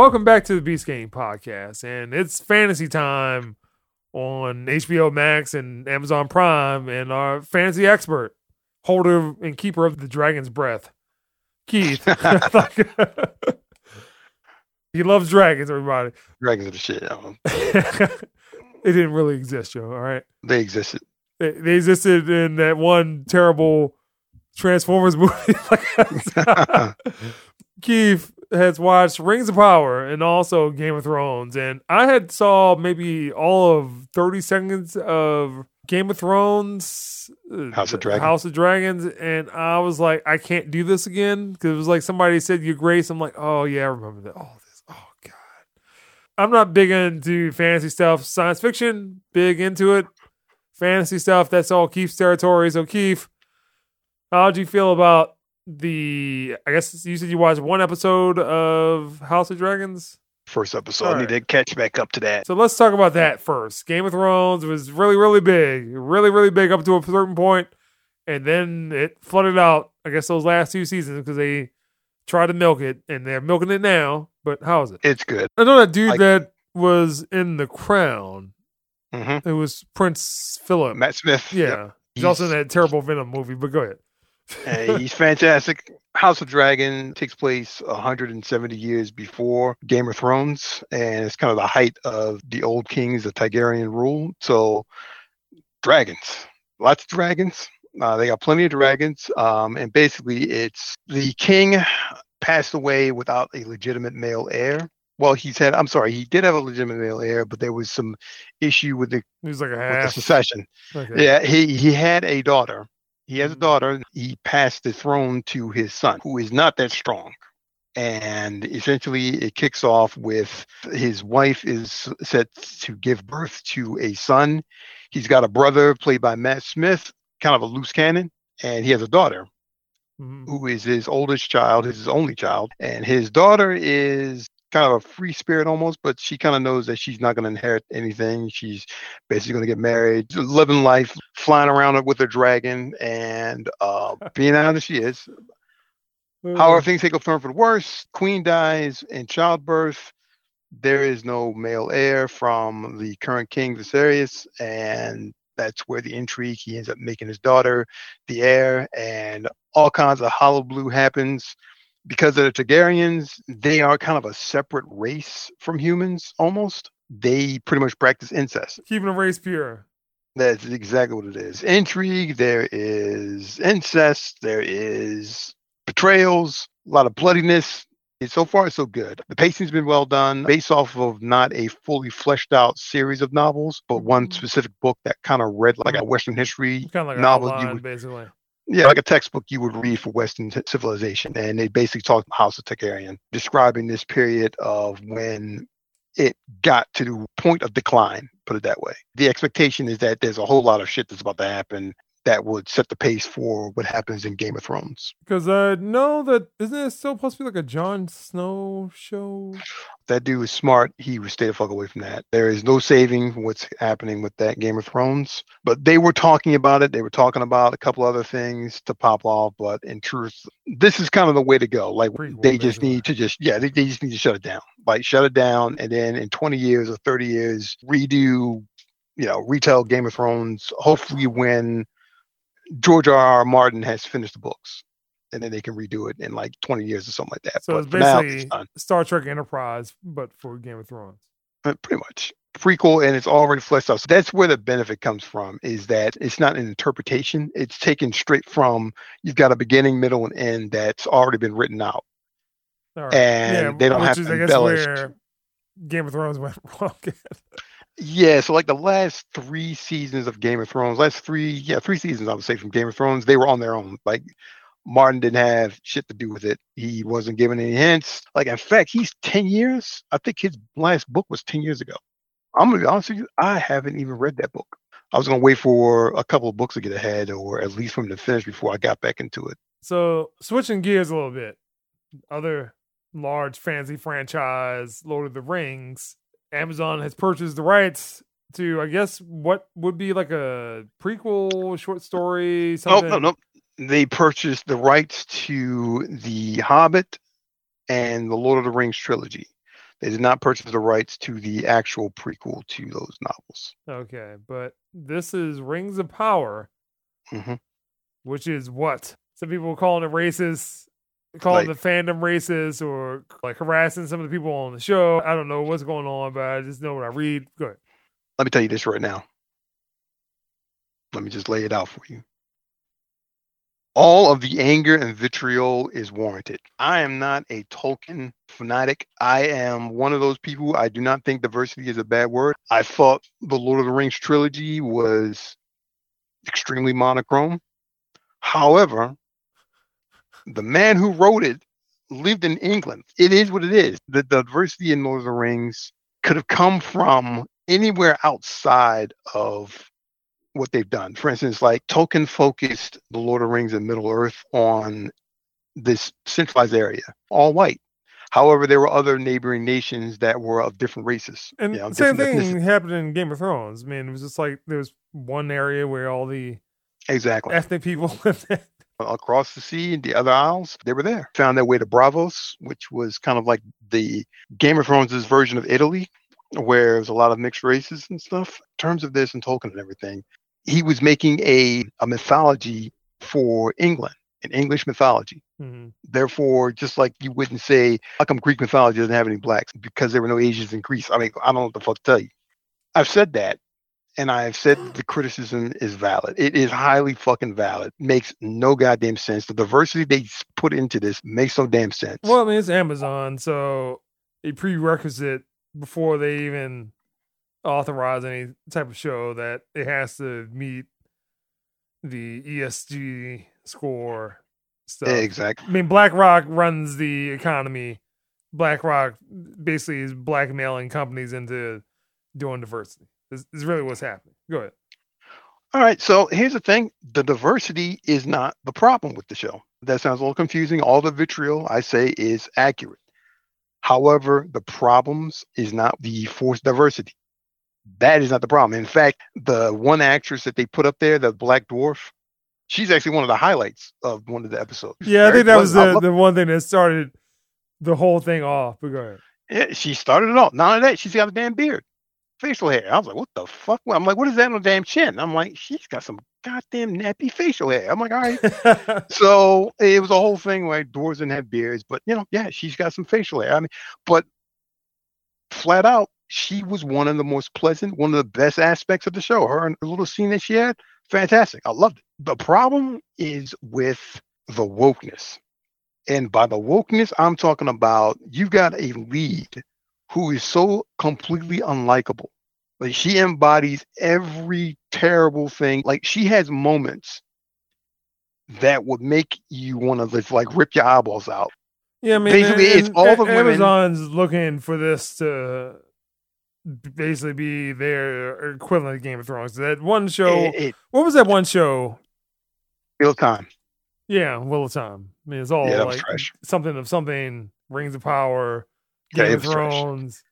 welcome back to the Beast Game podcast, and it's fantasy time on HBO Max and Amazon Prime, and our fantasy expert, holder and keeper of the Dragon's Breath, Keith. he loves dragons, everybody. Dragons are the shit. It didn't really exist, Joe. All right, they existed. they, they existed in that one terrible Transformers movie. Keith has watched Rings of Power and also Game of Thrones, and I had saw maybe all of thirty seconds of Game of Thrones, uh, House of Dragon. House of Dragons, and I was like, I can't do this again because it was like somebody said "Your Grace." I'm like, oh yeah, I remember that. Oh this, oh god. I'm not big into fantasy stuff, science fiction, big into it. Fantasy stuff, that's all Keith's territory. So Keith, how'd you feel about the? I guess you said you watched one episode of House of Dragons. First episode. All I need right. to catch back up to that. So let's talk about that first. Game of Thrones was really, really big, really, really big up to a certain point, and then it flooded out. I guess those last two seasons because they tried to milk it, and they're milking it now. But how is it? It's good. I know that dude Like- that was in The Crown. hmm It was Prince Philip. Matt Smith. yeah, Yep. he's also in that terrible Venom movie. But go ahead. Uh, he's fantastic. House of Dragon takes place 170 years before Game of Thrones, and it's kind of the height of the old kings, the Targaryen rule. So, dragons, lots of dragons. Uh, they got plenty of dragons, um, and basically, it's the king passed away without a legitimate male heir. Well, he had. I'm sorry, he did have a legitimate male heir, but there was some issue with the, He was like a with the succession. Okay. Yeah, he he had a daughter. He has a daughter. He passed the throne to his son, who is not that strong. And essentially, it kicks off with his wife is set to give birth to a son. He's got a brother played by Matt Smith, kind of a loose cannon, and he has a daughter Mhm. who is his oldest child, his only child, and his daughter is kind of a free spirit almost, but she kind of knows that she's not going to inherit anything. She's basically going to get married, living life, flying around with a dragon, and uh, being out as she is. However, things take a turn for the worse. Queen dies in childbirth. There is no male heir from the current king Viserys, and that's where the intrigue. He ends up making his daughter the heir, and all kinds of hollow blue happens because of the Targaryens. They are kind of a separate race from humans, almost. They pretty much practice incest. keeping the race pure. That's exactly what it is. Intrigue, there is incest, there is betrayals, a lot of bloodiness. So far, so good. The pacing's been well done, based off of not a fully fleshed out series of novels, but one Mhm. specific book that kind of read like a Western history Kind of like a novel. You outline, would, basically. Yeah, like a textbook you would read for Western civilization. And they basically talk about House of Targaryen, describing this period of when it got to the point of decline, put it that way. The expectation is that there's a whole lot of shit that's about to happen that would set the pace for what happens in Game of Thrones. Because uh, I know that isn't it still supposed to be like a Jon Snow show? That dude is smart. He would stay the fuck away from that. There is no saving what's happening with that Game of Thrones. But they were talking about it. They were talking about a couple other things to pop off. But in truth, this is kind of the way to go. Like Prequel, they just need to just yeah, they, they just need to shut it down. Like shut it down, and then in 20 years or 30 years, redo, you know, retell Game of Thrones. Hopefully, when George R. R. Martin has finished the books, and then they can redo it in like 20 years or something like that. So but it's now, basically done. Star Trek Enterprise, but for Game of Thrones. Pretty much prequel and it's already fleshed out so that's where the benefit comes from is that it's not an interpretation it's taken straight from you've got a beginning middle and end that's already been written out right. And they don't have is, to embellish. where Game of Thrones went wrong. yeah so like the last three seasons of game of thrones last three yeah three seasons i would say from game of thrones they were on their own. Like martin didn't have shit to do with it. He wasn't giving any hints. Like in fact he's 10 years i think his last book was 10 years ago. I'm gonna be honest with you i haven't even read that book. I was gonna wait for a couple of books to get ahead or at least him to finish before i got back into it. So switching gears a little bit, other large fantasy franchise, Lord of the Rings. Amazon has purchased the rights to, I guess, what would be like a prequel short story. oh no no. They purchased the rights to the hobbit and the lord of the rings trilogy. They did not purchase the rights to the actual prequel to those novels. Okay, but this is Rings of Power, hmm which is what? Some people calling it racist, calling Like- the fandom racist, or like harassing some of the people on the show. I don't know what's going on, but I just know what I read. Go ahead. Let me tell you this right now. Let me just lay it out for you. All of the anger and vitriol is warranted. I am not a Tolkien fanatic. I am one of those people. I do not think diversity is a bad word. I thought the Lord of the Rings trilogy was extremely monochrome. However, the man who wrote it lived in England. It is what it is. The diversity in Lord of the Rings could have come from anywhere outside of what they've done. For instance, like Tolkien focused the Lord of the Rings and Middle Earth on this centralized area, all white. However, there were other neighboring nations that were of different races. And you know, same thing ethnicities. happened in Game of Thrones. I mean, it was just like there was one area where all the Exactly. ethnic people lived. Across the sea and the other isles, they were there. Found their way to Braavos, which was kind of like the Game of Thrones' version of Italy, where there's a lot of mixed races and stuff. In terms of this and Tolkien and everything, he was making a, a mythology for England, an English mythology. Mhm. Therefore, just like you wouldn't say, how come Greek mythology doesn't have any blacks? Because there were no Asians in Greece. I mean, I don't know what the fuck to tell you. I've said that, and I've said the criticism is valid. It is highly fucking valid. Makes no goddamn sense. The diversity they put into this makes no damn sense. Well, I mean, it's Amazon, so a prerequisite before they even authorize any type of show that it has to meet the ESG score stuff. exactly. I mean, BlackRock runs the economy. BlackRock basically is blackmailing companies into doing diversity. Is, is really what's happening. Go ahead. All right. So here's the thing: the diversity is not the problem with the show. That sounds a little confusing. All the vitriol I say is accurate. However, the problems is not the forced diversity. That is not the problem. In fact, the one actress that they put up there, the Black Dwarf, she's actually one of the highlights of one of the episodes. Yeah, I think that was the, the one thing that started the whole thing off. But go ahead. Yeah, she started it all. None of that. She's got a damn beard, facial hair. I was like, what the fuck? I'm like, what is that on the damn chin? I'm like, she's got some goddamn nappy facial hair. I'm like, all right. so it was a whole thing where dwarves didn't have beards, but you know, yeah, she's got some facial hair. I mean, but flat out, she was one of the most pleasant, one of the best aspects of the show. Her and the little scene that she had, fantastic. I loved it. The problem is with the wokeness. And by the wokeness, I'm talking about you've got a lead who is so completely unlikable. Like she embodies every terrible thing. Like she has moments that would make you want to just like rip your eyeballs out. Yeah, I mean, Basically, and- it's and all the A- women- Amazon's looking for this to basically be their equivalent of Game of Thrones. That one show, It, it what was that one show? real time. Yeah, Wheel of Time. I mean, it's all Yeah, like trash. something of something, Rings of Power, Game it of. Thrones,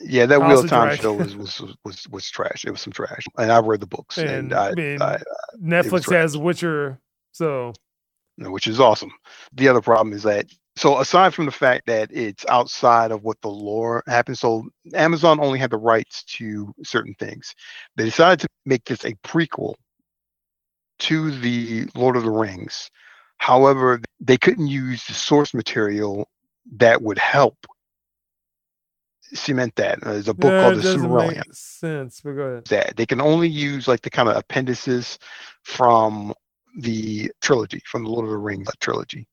Yeah, that House real of time show was, was was was trash. It was some trash, and I read the books, and, and I, I mean, I Netflix has Witcher. So which is awesome. The other problem is that so aside from the fact that it's outside of what the lore happens, so Amazon only had the rights to certain things. They decided to make this a prequel to the Lord of the Rings. However, they couldn't use the source material that would help cement that. Uh, There's a book yeah, called it The doesn't Silmarillion make sense. But go ahead. that they can only use like the kind of appendices from the trilogy, from the Lord of the Rings trilogy.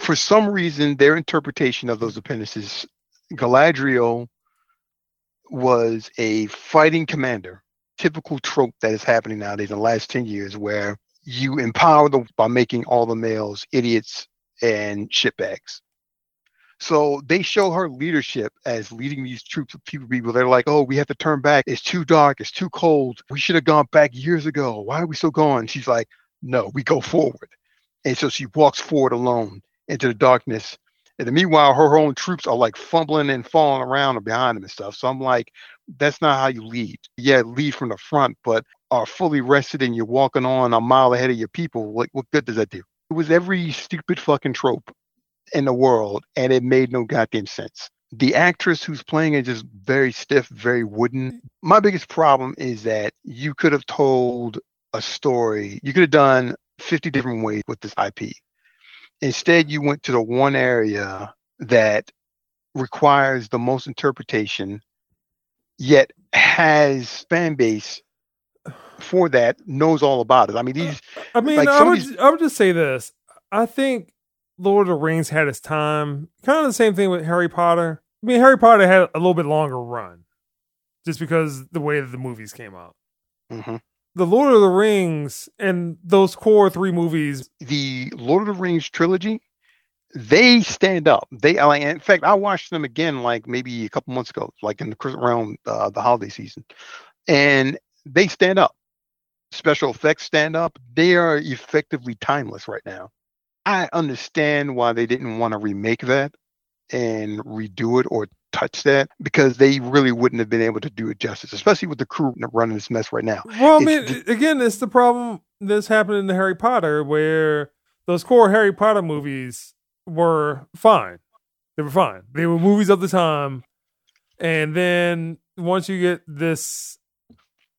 For some reason, their interpretation of those appendices, Galadriel was a fighting commander, typical trope that is happening nowadays in the last 10 years, where you empower them by making all the males idiots and shitbags. So they show her leadership as leading these troops of people. People they're like, "Oh, we have to turn back. It's too dark. It's too cold. We should have gone back years ago. Why are we still going?" She's like, "No, we go forward." And so she walks forward alone into the darkness. And meanwhile, her own troops are like fumbling and falling around behind them and stuff. So I'm like, that's not how you lead. Yeah, lead from the front, but are fully rested and you're walking on a mile ahead of your people. Like, what good does that do? It was every stupid fucking trope in the world, and it made no goddamn sense. The actress who's playing it just very stiff, very wooden. Mm-hmm. My biggest problem is that you could have told a story. You could have done 50 different ways with this IP. Instead, you went to the one area that requires the most interpretation, yet has fan base for that, knows all about it. I mean, these. I mean, like I, would, I would just say this. I think Lord of the Rings had its time. Kind of the same thing with Harry Potter. I mean, Harry Potter had a little bit longer run just because the way that the movies came out. Mhm. The Lord of the Rings and those core three movies, the Lord of the Rings trilogy, they stand up. They like, in fact, I watched them again like maybe a couple months ago, like in the around uh, the holiday season, and they stand up. Special effects stand up. They are effectively timeless right now. I understand why they didn't want to remake that and redo it or touch that because they really wouldn't have been able to do it justice, especially with the crew running this mess right now. Well, I mean, It's again, it's the problem that's happened in the Harry Potter where those core Harry Potter movies were fine. They were fine. They were movies of the time. And then once you get this,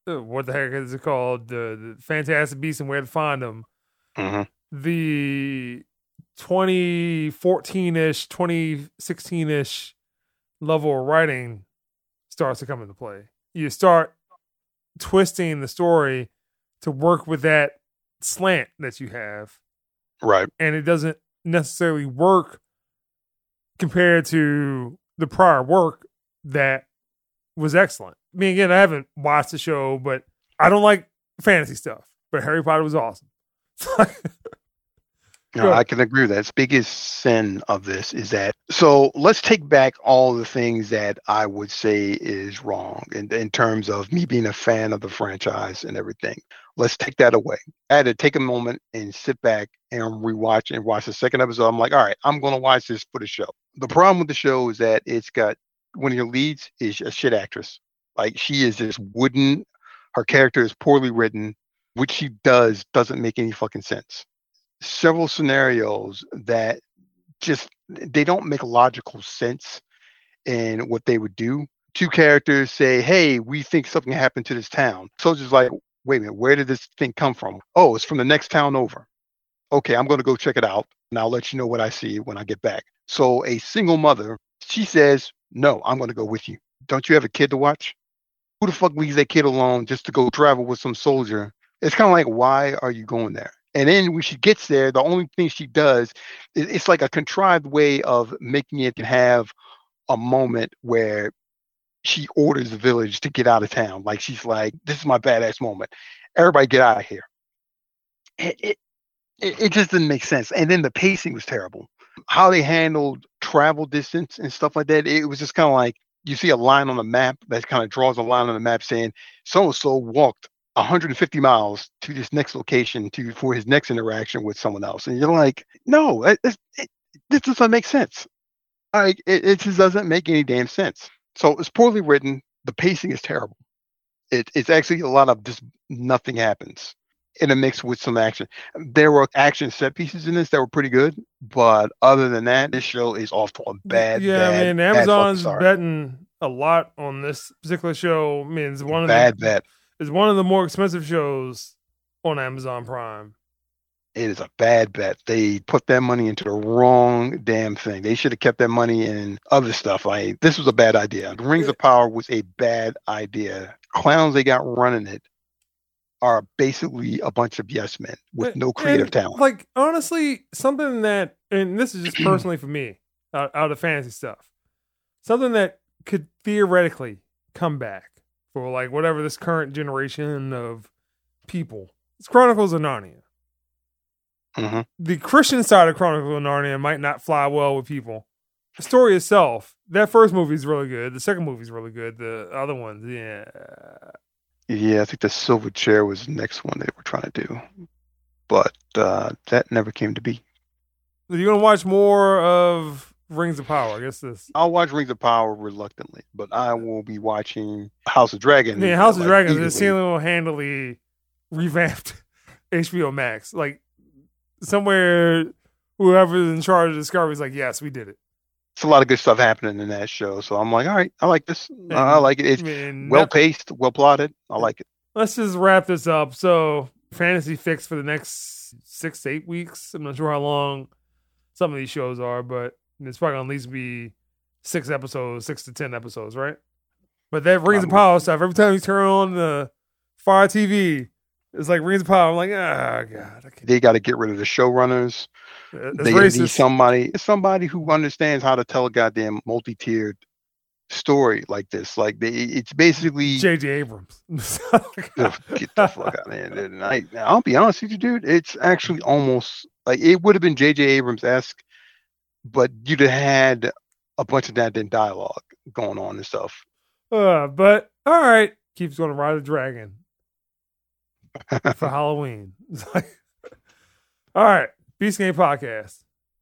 uh, what the heck is it called? The, the Fantastic Beasts and Where to Find Them, Mhm. The 2014 ish, 2016 ish level of writing starts to come into play. You start twisting the story to work with that slant that you have, Right. and it doesn't necessarily work compared to the prior work that was excellent. I mean, again, I haven't watched the show, but I don't like fantasy stuff. But Harry Potter was awesome. No, Good. I can agree with that. Its biggest sin of this is that. So let's take back all the things that I would say is wrong in, in terms of me being a fan of the franchise and everything. Let's take that away. I had to take a moment and sit back and rewatch and watch the second episode. I'm like, all right, I'm going to watch this for the show. The problem with the show is that it's got one of your leads is a shit actress. Like she is just wooden. Her character is poorly written. What she does doesn't make any fucking sense several scenarios that just they don't make logical sense in what they would do. Two characters say, "Hey, we think something happened to this town." Soldier's like, "Wait a minute, where did this thing come from?" "Oh, it's from the next town over." Okay, I'm going to go check it out, and I'll let you know what I see when I get back. So a single mother, she says, "No, I'm going to go with you." Don't you have a kid to watch? Who the fuck leaves that kid alone just to go travel with some soldier? It's kind of like, why are you going there? And then when she gets there, the only thing she does, it- it's like a contrived way of making it have a moment where she orders the village to get out of town. Like she's like, "This is my badass moment. Everybody get out of here." It it it, it just didn't make sense. And then the pacing was terrible. How they handled travel distance and stuff like that, it was just kind of like you see a line on the map that kind of draws a line on the map saying so and so walked 150 miles to this next location to for his next interaction with someone else, and you're like, no, it, it, it, this doesn't make sense. Like it, it just doesn't make any damn sense. So it's poorly written. The pacing is terrible. It, it's actually a lot of just nothing happens in a mix with some action. There were action set pieces in this that were pretty good, but other than that, this show is off to a bad, yeah, bad, I mean, Amazon's betting a lot on this particular show. I mean, it's one of the bad the bet. It's one of the more expensive shows on Amazon Prime. It is a bad bet. They put their money into the wrong damn thing. They should have kept their money in other stuff. Like this was a bad idea. The Rings of Power was a bad idea. Clowns they got running it are basically a bunch of yes men with no creative And, talent. Like honestly, something that, and this is just personally for me, out, out of fantasy stuff, something that could theoretically come back for like whatever this current generation of people. It's Chronicles of Narnia. Mhm. The Christian side of Chronicles of Narnia might not fly well with people. The story itself, that first movie is really good. The second movie is really good. The other ones, yeah. Yeah, I think the Silver Chair was the next one they were trying to do, but uh, that never came to be. You're gonna watch more of Rings of Power. I guess this. I'll watch Rings of Power reluctantly, but I will be watching House of Dragon. Yeah, House of like, Dragons is single handedly revamped HBO Max. Like somewhere, whoever's in charge of Discovery is like, yes, we did it. it's a lot of good stuff happening in that show. So I'm like, all right, I like this. I I like it. It's I mean, well paced, well plotted. I like it. let's just wrap this up. So, fantasy fix for the next six to eight weeks. I'm not sure how long some of these shows are, but it's probably gonna at least be six episodes, six to ten episodes, right? But that Rings of Power stuff. Every time you turn on the Fire TV, it's like Rings of Power. I'm like, ah, god, I. They got to get rid of the showrunners. It's they need racist. somebody somebody who understands how to tell a goddamn multi-tiered story like this like they, it's basically J.J. Abrams. Get the fuck out of here. And I, i'll be honest with you dude it's actually almost like it would have been jj abrams-esque but you'd have had a bunch of that in dialogue going on and stuff Uh, but all right, Keith's going to ride a dragon for Halloween. All right, Beast Game Podcast.